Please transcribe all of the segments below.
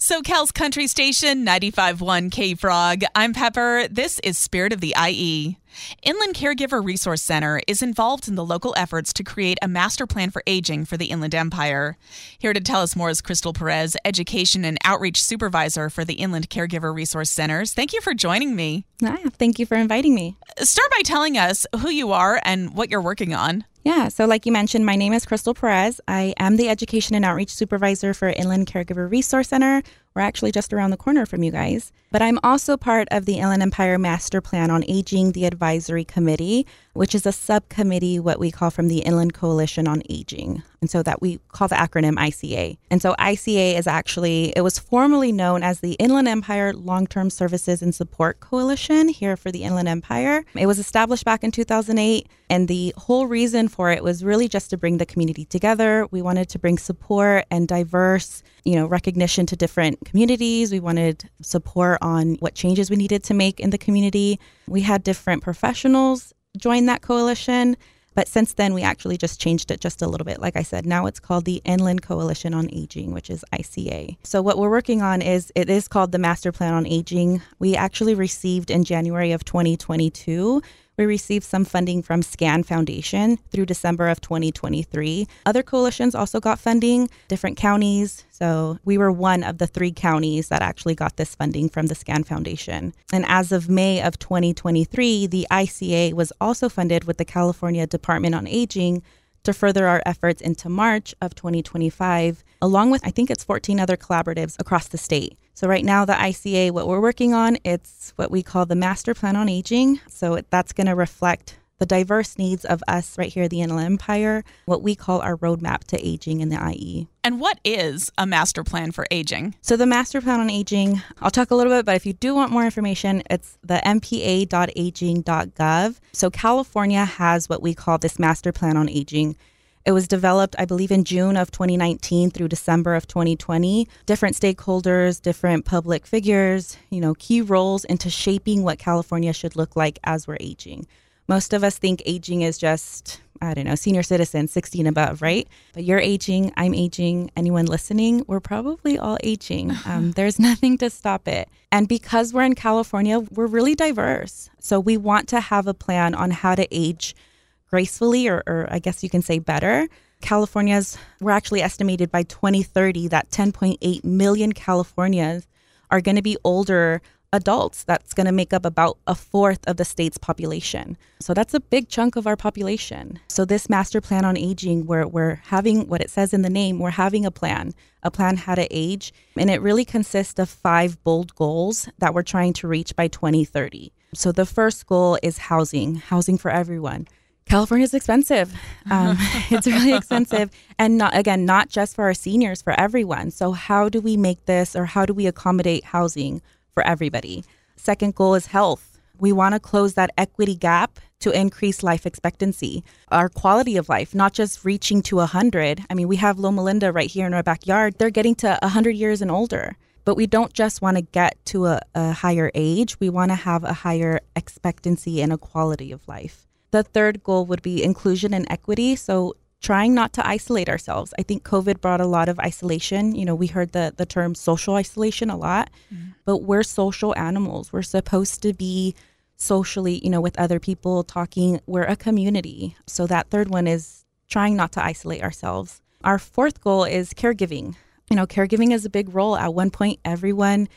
SoCal's country station 95.1 K Frog. I'm Pepper. This is Spirit of the IE. Inland Caregiver Resource Center is involved in the local efforts to create a master plan for aging for the Inland Empire. Here to tell us more is Krystal Perez, Education and Outreach Supervisor for the Inland Caregiver Resource Centers. Thank you for joining me. Ah, thank you for inviting me. Start by telling us who you are and what you're working on. Yeah, so like you mentioned, my name is Krystal Perez. I am the Education and Outreach Supervisor for Inland Caregiver Resource Center. We're actually just around the corner from you guys. But I'm also part of the Inland Empire Master Plan on Aging, the Advisory Committee, which is a subcommittee, what we call from the Inland Coalition on Aging. And so that we call the acronym ICA. And so ICA is actually, it was formerly known as the Inland Empire Long Term Services and Support Coalition here for the Inland Empire. It was established back in 2008. And the whole reason for it was really just to bring the community together. We wanted to bring support and diverse, you know, recognition to different communities. We wanted support on what changes we needed to make in the community. We had different professionals join that coalition. But since then, we actually just changed it just a little bit. Like I said, now it's called the Inland Coalition on Aging, which is ICA. So, what we're working on is it is called the Master Plan on Aging. We actually received in January of 2022 we received some funding from SCAN Foundation through December of 2023. Other coalitions also got funding, different counties. So we were one of the three counties that actually got this funding from the SCAN Foundation. And as of May of 2023, the ICA was also funded with the California Department on Aging to further our efforts into March of 2025, along with I think it's 14 other collaboratives across the state. So right now the ICA what we're working on it's what we call the Master Plan on Aging. So that's going to reflect the diverse needs of us right here at the Inland Empire, what we call our roadmap to aging in the IE. And what is a master plan for aging? So, the master plan on aging, I'll talk a little bit, but if you do want more information, it's the mpa.aging.gov. So, California has what we call this master plan on aging. It was developed, I believe, in June of 2019 through December of 2020. Different stakeholders, different public figures, you know, key roles into shaping what California should look like as we're aging. Most of us think aging is just, I don't know, senior citizen, 60 and above, right? But you're aging, I'm aging, anyone listening, we're probably all aging. Um, there's nothing to stop it. And because we're in California, we're really diverse. So we want to have a plan on how to age gracefully, or, or I guess you can say better. California's, we're actually estimated by 2030 that 10.8 million Californians are going to be older adults. That's going to make up about a fourth of the state's population. So that's a big chunk of our population. So this master plan on aging, where we're having what it says in the name, we're having a plan, a plan how to age. And it really consists of five bold goals that we're trying to reach by 2030. So the first goal is housing, housing for everyone. California is expensive. Um, it's really expensive, and not again, not just for our seniors, for everyone. So, how do we make this, or how do we accommodate housing for everybody. Second goal is health. We want to close that equity gap to increase life expectancy, our quality of life, not just reaching to 100. I mean, we have Loma Linda right here in our backyard. They're getting to 100 years and older. But we don't just want to get to a, a higher age, we want to have a higher expectancy and a quality of life. The third goal would be inclusion and equity. So, trying not to isolate ourselves. I think COVID brought a lot of isolation. You know, we heard the, the term social isolation a lot, mm-hmm. but we're social animals. We're supposed to be socially, you know, with other people talking. We're a community. So that third one is trying not to isolate ourselves. Our fourth goal is caregiving. You know, caregiving is a big role. At one point, everyone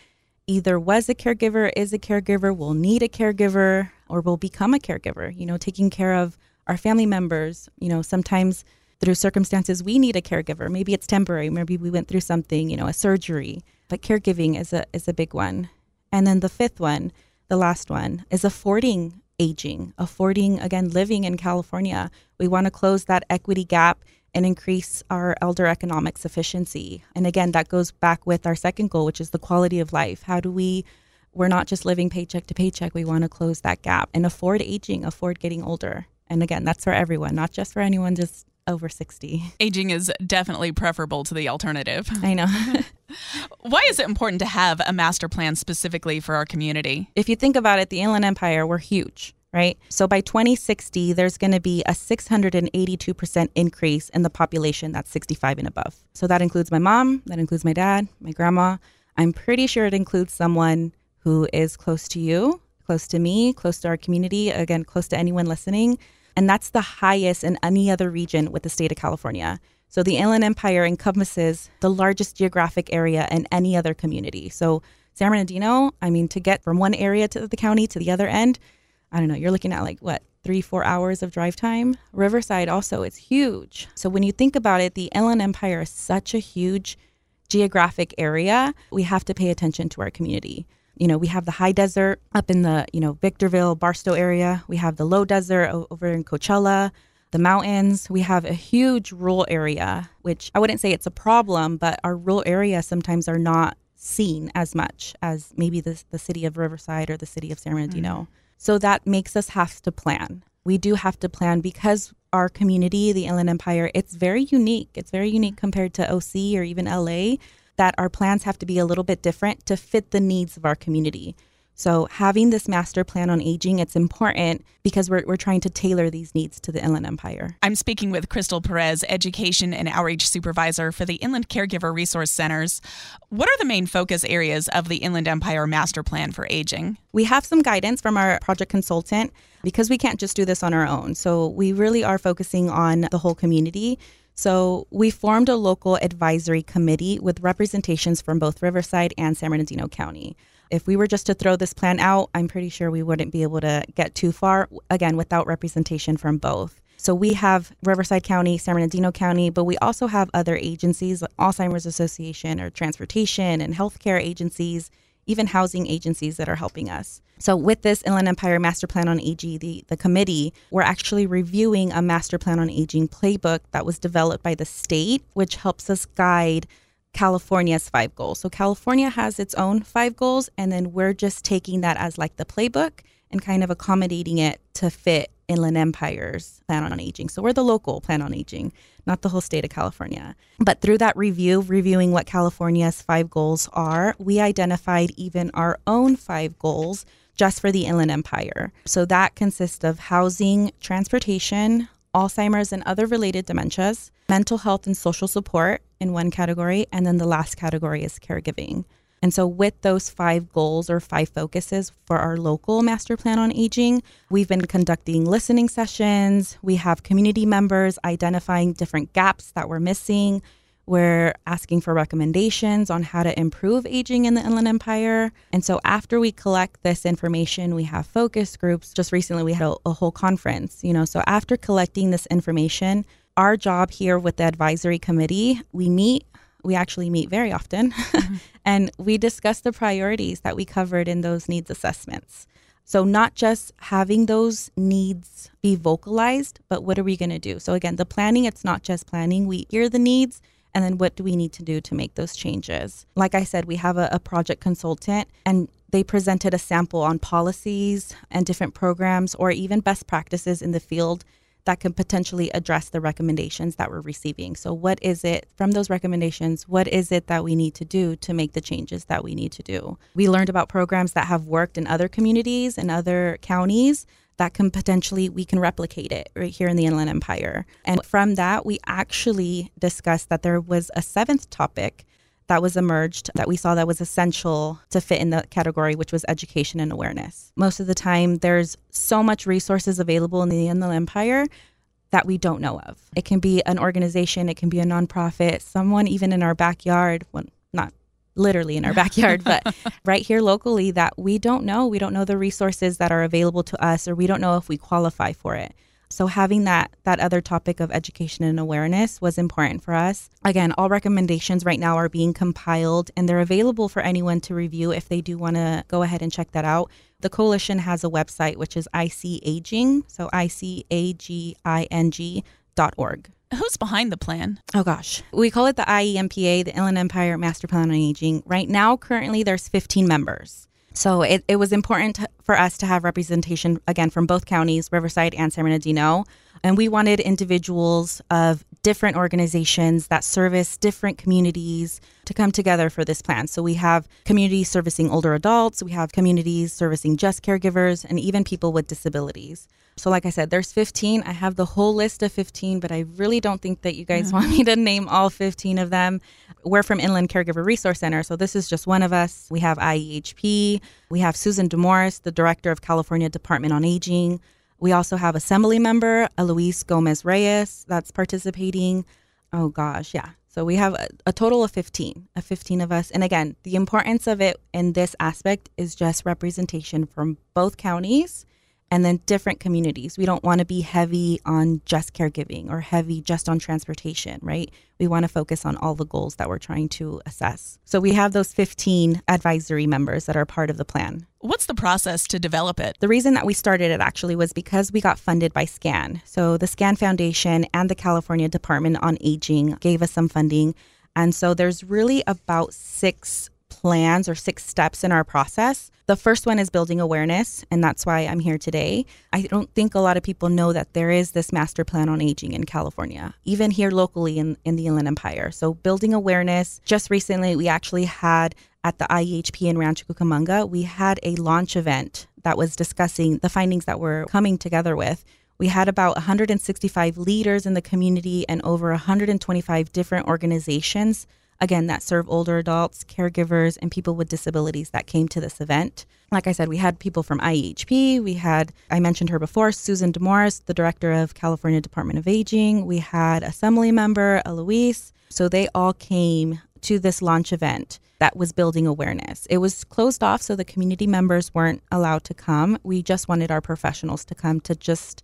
either was a caregiver, is a caregiver, will need a caregiver, or will become a caregiver, you know, taking care of our family members. You know, sometimes through circumstances we need a caregiver. Maybe it's temporary. Maybe we went through something, you know, a surgery. But caregiving is a is a big one. And then the fifth one, the last one, is affording aging, affording again living in California. We want to close that equity gap and increase our elder economic sufficiency. And again, that goes back with our second goal, which is the quality of life. How do we we're not just living paycheck to paycheck. We want to close that gap and afford aging, afford getting older. And again, that's for everyone, not just for anyone just over 60. Aging is definitely preferable to the alternative. I know. Why is it important to have a master plan specifically for our community? If you think about it, the Inland Empire, we're huge, right? So by 2060, there's going to be a 682% increase in the population that's 65 and above. So that includes my mom, that includes my dad, my grandma. I'm pretty sure it includes someone who is close to you, close to me, close to our community, again, close to anyone listening. And that's the highest in any other region with the state of California. So the Inland Empire encompasses the largest geographic area in any other community. So San Bernardino, I mean, to get from one area to the county to the other end, I don't know, you're looking at like what, three, four hours of drive time. Riverside also, it's huge. So when you think about it, the Inland Empire is such a huge geographic area. We have to pay attention to our community. You know, we have the high desert up in the, you know, Victorville, Barstow area. We have the low desert over in Coachella, the mountains. We have a huge rural area, which I wouldn't say it's a problem, but our rural areas sometimes are not seen as much as maybe the, the city of Riverside or the city of San Bernardino. Mm-hmm. So that makes us have to plan. We do have to plan because our community, the Inland Empire, it's very unique. It's very unique compared to OC or even LA that our plans have to be a little bit different to fit the needs of our community. So having this master plan on aging, it's important because we're, we're trying to tailor these needs to the Inland Empire. I'm speaking with Krystal Perez, Education and Outreach Supervisor for the Inland Caregiver Resource Centers. What are the main focus areas of the Inland Empire Master Plan for Aging? We have some guidance from our project consultant because we can't just do this on our own. So we really are focusing on the whole community. So we formed a local advisory committee with representations from both Riverside and San Bernardino County. If we were just to throw this plan out, I'm pretty sure we wouldn't be able to get too far, again, without representation from both. So we have Riverside County, San Bernardino County, but we also have other agencies, like Alzheimer's Association or transportation and healthcare agencies, even housing agencies that are helping us. So, with this Inland Empire Master Plan on Aging, the, the committee, we're actually reviewing a Master Plan on Aging playbook that was developed by the state, which helps us guide California's five goals. So, California has its own five goals, and then we're just taking that as like the playbook and kind of accommodating it to fit Inland Empire's Plan on Aging. So, we're the local Plan on Aging not the whole state of California. But through that review, reviewing what California's five goals are, we identified even our own five goals just for the Inland Empire. So that consists of housing, transportation, Alzheimer's and other related dementias, mental health and social support in one category, and then the last category is caregiving. And so, with those five goals or five focuses for our local master plan on aging, we've been conducting listening sessions. We have community members identifying different gaps that we're missing. We're asking for recommendations on how to improve aging in the Inland Empire. And so, after we collect this information, we have focus groups. Just recently, we had a, a whole conference, you know. So, after collecting this information, our job here with the advisory committee, we meet we actually meet very often mm-hmm. and we discuss the priorities that we covered in those needs assessments. So, not just having those needs be vocalized, but what are we going to do? So, again, the planning, it's not just planning. We hear the needs, and then what do we need to do to make those changes? Like I said, we have a, a project consultant, and they presented a sample on policies and different programs or even best practices in the field that can potentially address the recommendations that we're receiving. So, what is it from those recommendations? What is it that we need to do to make the changes that we need to do? We learned about programs that have worked in other communities and other counties that can potentially we can replicate it right here in the inland empire and from that we actually discussed that there was a seventh topic that was emerged that we saw that was essential to fit in the category, which was education and awareness. Most of the time, there's so much resources available in the Inland Empire that we don't know of. It can be an organization, it can be a nonprofit, someone even in our backyard, well, not literally in our backyard, but right here locally that we don't know. We don't know the resources that are available to us, or we don't know if we qualify for it. So having that that other topic of education and awareness was important for us. Again, all recommendations right now are being compiled and they're available for anyone to review if they do want to go ahead and check that out. The coalition has a website which is IC Aging, so I C A G I N G dot org. Who's behind the plan? Oh gosh. We call it the IEMPA, the Inland Empire Master Plan on Aging. Right now, currently, there's 15 members. So it, it was important for us to have representation, again, from both counties, Riverside and San Bernardino. And we wanted individuals of different organizations that service different communities to come together for this plan. So we have communities servicing older adults, we have communities servicing just caregivers, and even people with disabilities. So, like I said, there's 15. I have the whole list of 15, but I really don't think that you guys mm-hmm. want me to name all 15 of them. We're from Inland Caregiver Resource Center, so this is just one of us. We have IEHP, we have Susan DeMarois, the director of California Department on Aging. We also have Assembly member Eloise Gomez Reyes that's participating. Oh gosh, yeah. So we have a, a, total of 15, of 15 of us. And again, the importance of it in this aspect is just representation from both counties and then different communities. We don't want to be heavy on just caregiving or heavy just on transportation, right? We want to focus on all the goals that we're trying to assess. So we have those 15 advisory members that are part of the plan. What's the process to develop it? The reason that we started it actually was because we got funded by SCAN. So the SCAN Foundation and the California Department on Aging gave us some funding. And so there's really about six plans or six steps in our process. The first one is building awareness, and that's why I'm here today. I don't think a lot of people know that there is this master plan on aging in California, even here locally in, in the Inland Empire. So, building awareness. Just recently, we actually had at the IEHP in Rancho Cucamonga, we had a launch event that was discussing the findings that we're coming together with. We had about 165 leaders in the community and over 125 different organizations again, that serve older adults, caregivers, and people with disabilities that came to this event. Like I said, we had people from IEHP. We had, I mentioned her before, Susan DeMarois, the director of California Department of Aging. We had Assembly member Eloise. So they all came to this launch event that was building awareness. It was closed off, so the community members weren't allowed to come. We just wanted our professionals to come to just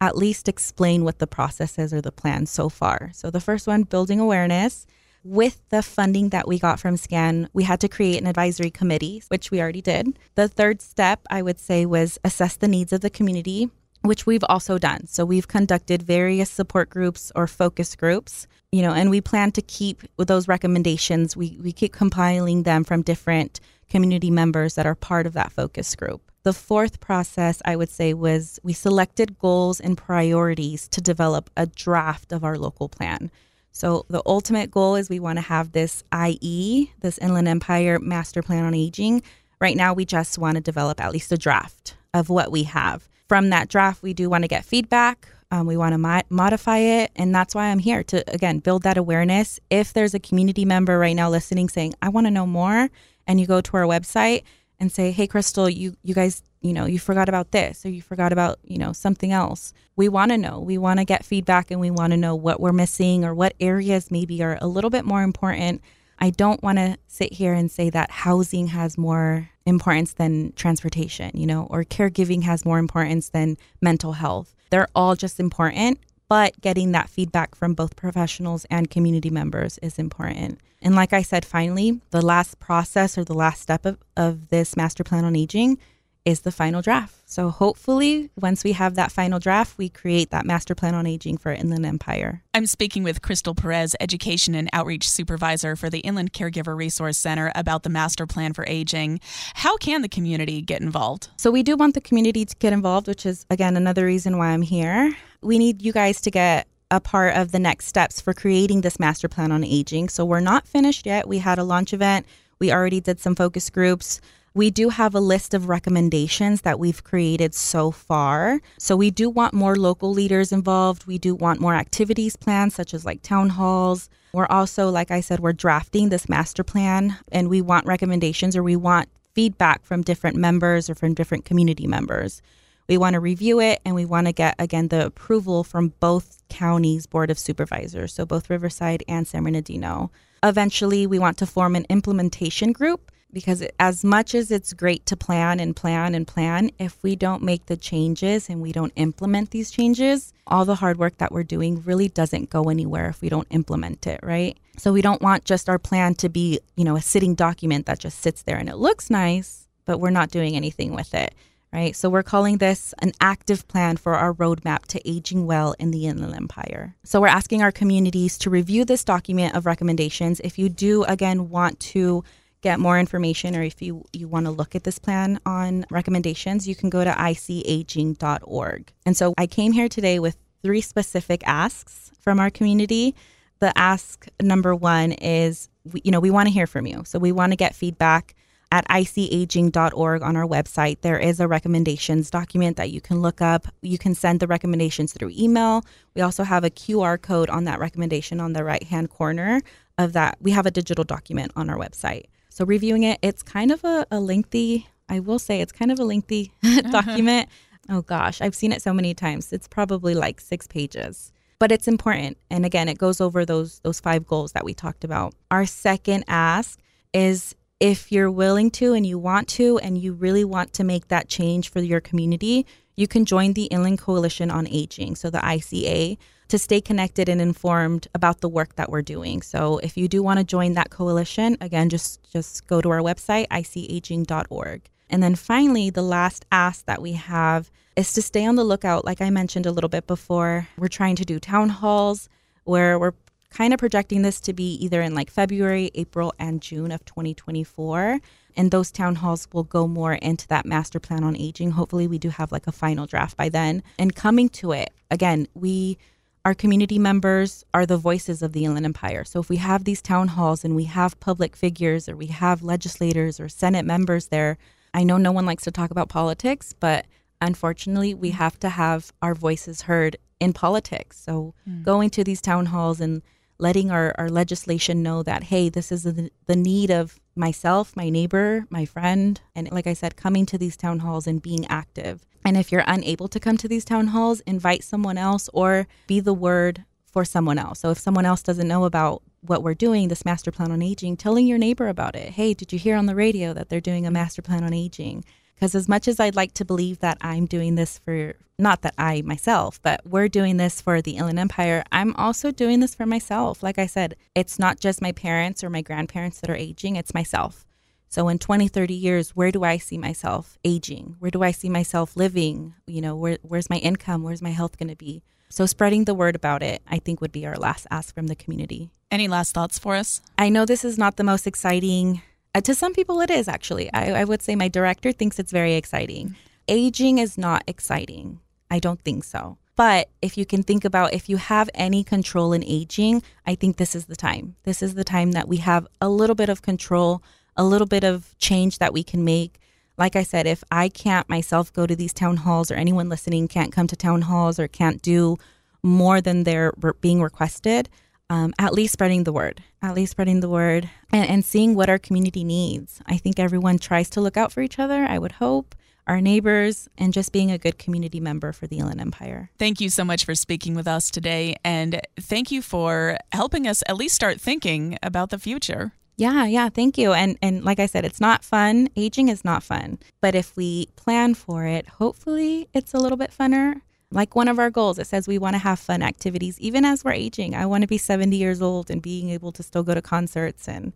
at least explain what the process is or the plan so far. So the first one, building awareness with the funding that we got from SCAN, we had to create an advisory committee, which we already did. The third step, I would say, was assess the needs of the community, which we've also done. So we've conducted various support groups or focus groups, you know, and we plan to keep those recommendations. We, we keep compiling them from different community members that are part of that focus group. The fourth process, I would say, was we selected goals and priorities to develop a draft of our local plan. So the ultimate goal is we want to have this IE, this Inland Empire Master Plan on Aging. Right now, we just want to develop at least a draft of what we have. From that draft, we do want to get feedback. Um, we want to mo- modify it. And that's why I'm here to, again, build that awareness. If there's a community member right now listening saying, I want to know more, and you go to our website and say, Hey, Krystal, you, you guys you know, you forgot about this or you forgot about, you know, something else. We want to know. We want to get feedback and we want to know what we're missing or what areas maybe are a little bit more important. I don't want to sit here and say that housing has more importance than transportation, you know, or caregiving has more importance than mental health. They're all just important, but getting that feedback from both professionals and community members is important. And like I said, finally, the last process or the last step of, of this master plan on aging is the final draft. So hopefully, once we have that final draft, we create that master plan on aging for Inland Empire. I'm speaking with Krystal Perez, Education and Outreach Supervisor for the Inland Caregiver Resource Center, about the master plan for aging. How can the community get involved? So, we do want the community to get involved, which is, again, another reason why I'm here. We need you guys to get a part of the next steps for creating this master plan on aging. So, we're not finished yet. We had a launch event, we already did some focus groups. We do have a list of recommendations that we've created so far. So we do want more local leaders involved. We do want more activities planned, such as like town halls. We're also, like I said, we're drafting this master plan and we want recommendations or we want feedback from different members or from different community members. We want to review it and we want to get, again, the approval from both counties' Board of Supervisors, so both Riverside and San Bernardino. Eventually, we want to form an implementation group because as much as it's great to plan and plan and plan, if we don't make the changes and we don't implement these changes, all the hard work that we're doing really doesn't go anywhere if we don't implement it, right? So we don't want just our plan to be, you know, a sitting document that just sits there and it looks nice, but we're not doing anything with it. Right? So we're calling this an active plan for our roadmap to aging well in the Inland Empire. So we're asking our communities to review this document of recommendations. If you do, again, want to get more information or if you, you want to look at this plan on recommendations, you can go to icaging.org. And so I came here today with three specific asks from our community. The ask number one is, you know, we want to hear from you. So we want to get feedback at icaging.org on our website. There is a recommendations document that you can look up. You can send the recommendations through email. We also have a QR code on that recommendation on the right hand corner of that. We have a digital document on our website. So reviewing it, it's kind of a, a lengthy, I will say, it's kind of a lengthy uh-huh. document. Oh gosh, I've seen it so many times. It's probably like six pages but it's important and again it goes over those those five goals that we talked about our second ask is if you're willing to and you want to and you really want to make that change for your community, you can join the Inland Coalition on Aging, so the ICA, to stay connected and informed about the work that we're doing. So if you do want to join that coalition, again, just just go to our website icaging.org. And then finally, the last ask that we have is to stay on the lookout. Like I mentioned a little bit before, we're trying to do town halls where we're kind of projecting this to be either in like February, April, and June of 2024. And those town halls will go more into that master plan on aging. Hopefully, we do have like a final draft by then. And coming to it, again, we, our community members are the voices of the Inland Empire. So if we have these town halls and we have public figures or we have legislators or Senate members there, I know no one likes to talk about politics, but unfortunately, we have to have our voices heard in politics. So mm. going to these town halls and letting our, our legislation know that, hey, this is the, the need of myself, my neighbor, my friend. And like I said, coming to these town halls and being active. And if you're unable to come to these town halls, invite someone else or be the word for someone else. So if someone else doesn't know about what we're doing, this master plan on aging, telling your neighbor about it. Hey, did you hear on the radio that they're doing a master plan on aging? Because as much as I'd like to believe that I'm doing this for, not that I myself, but we're doing this for the Inland Empire, I'm also doing this for myself. Like I said, it's not just my parents or my grandparents that are aging, it's myself. So in 20, 30 years, where do I see myself aging? Where do I see myself living? You know, where, where's my income? Where's my health going to be? So spreading the word about it, I think, would be our last ask from the community. Any last thoughts for us? I know this is not the most exciting uh, to some people, it is actually. I, I would say my director thinks it's very exciting. Aging is not exciting. I don't think so. But if you can think about if you have any control in aging, I think this is the time. This is the time that we have a little bit of control, a little bit of change that we can make. Like I said, if I can't myself go to these town halls or anyone listening can't come to town halls or can't do more than they're being requested, um, at least spreading the word, at least spreading the word and, and seeing what our community needs. I think everyone tries to look out for each other, I would hope our neighbors, and just being a good community member for the Inland Empire. Thank you so much for speaking with us today. And thank you for helping us at least start thinking about the future. Yeah, yeah, thank you. And and like I said, it's not fun. Aging is not fun. But if we plan for it, hopefully it's a little bit funner like one of our goals, it says we want to have fun activities even as we're aging. I want to be 70 years old and being able to still go to concerts and,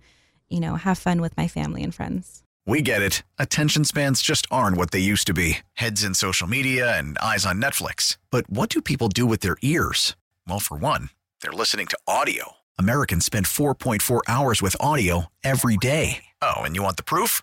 you know, have fun with my family and friends. We get it. Attention spans just aren't what they used to be heads in social media and eyes on Netflix. But what do people do with their ears? Well, for one, they're listening to audio. Americans spend 4.4 hours with audio every day. Oh, and you want the proof?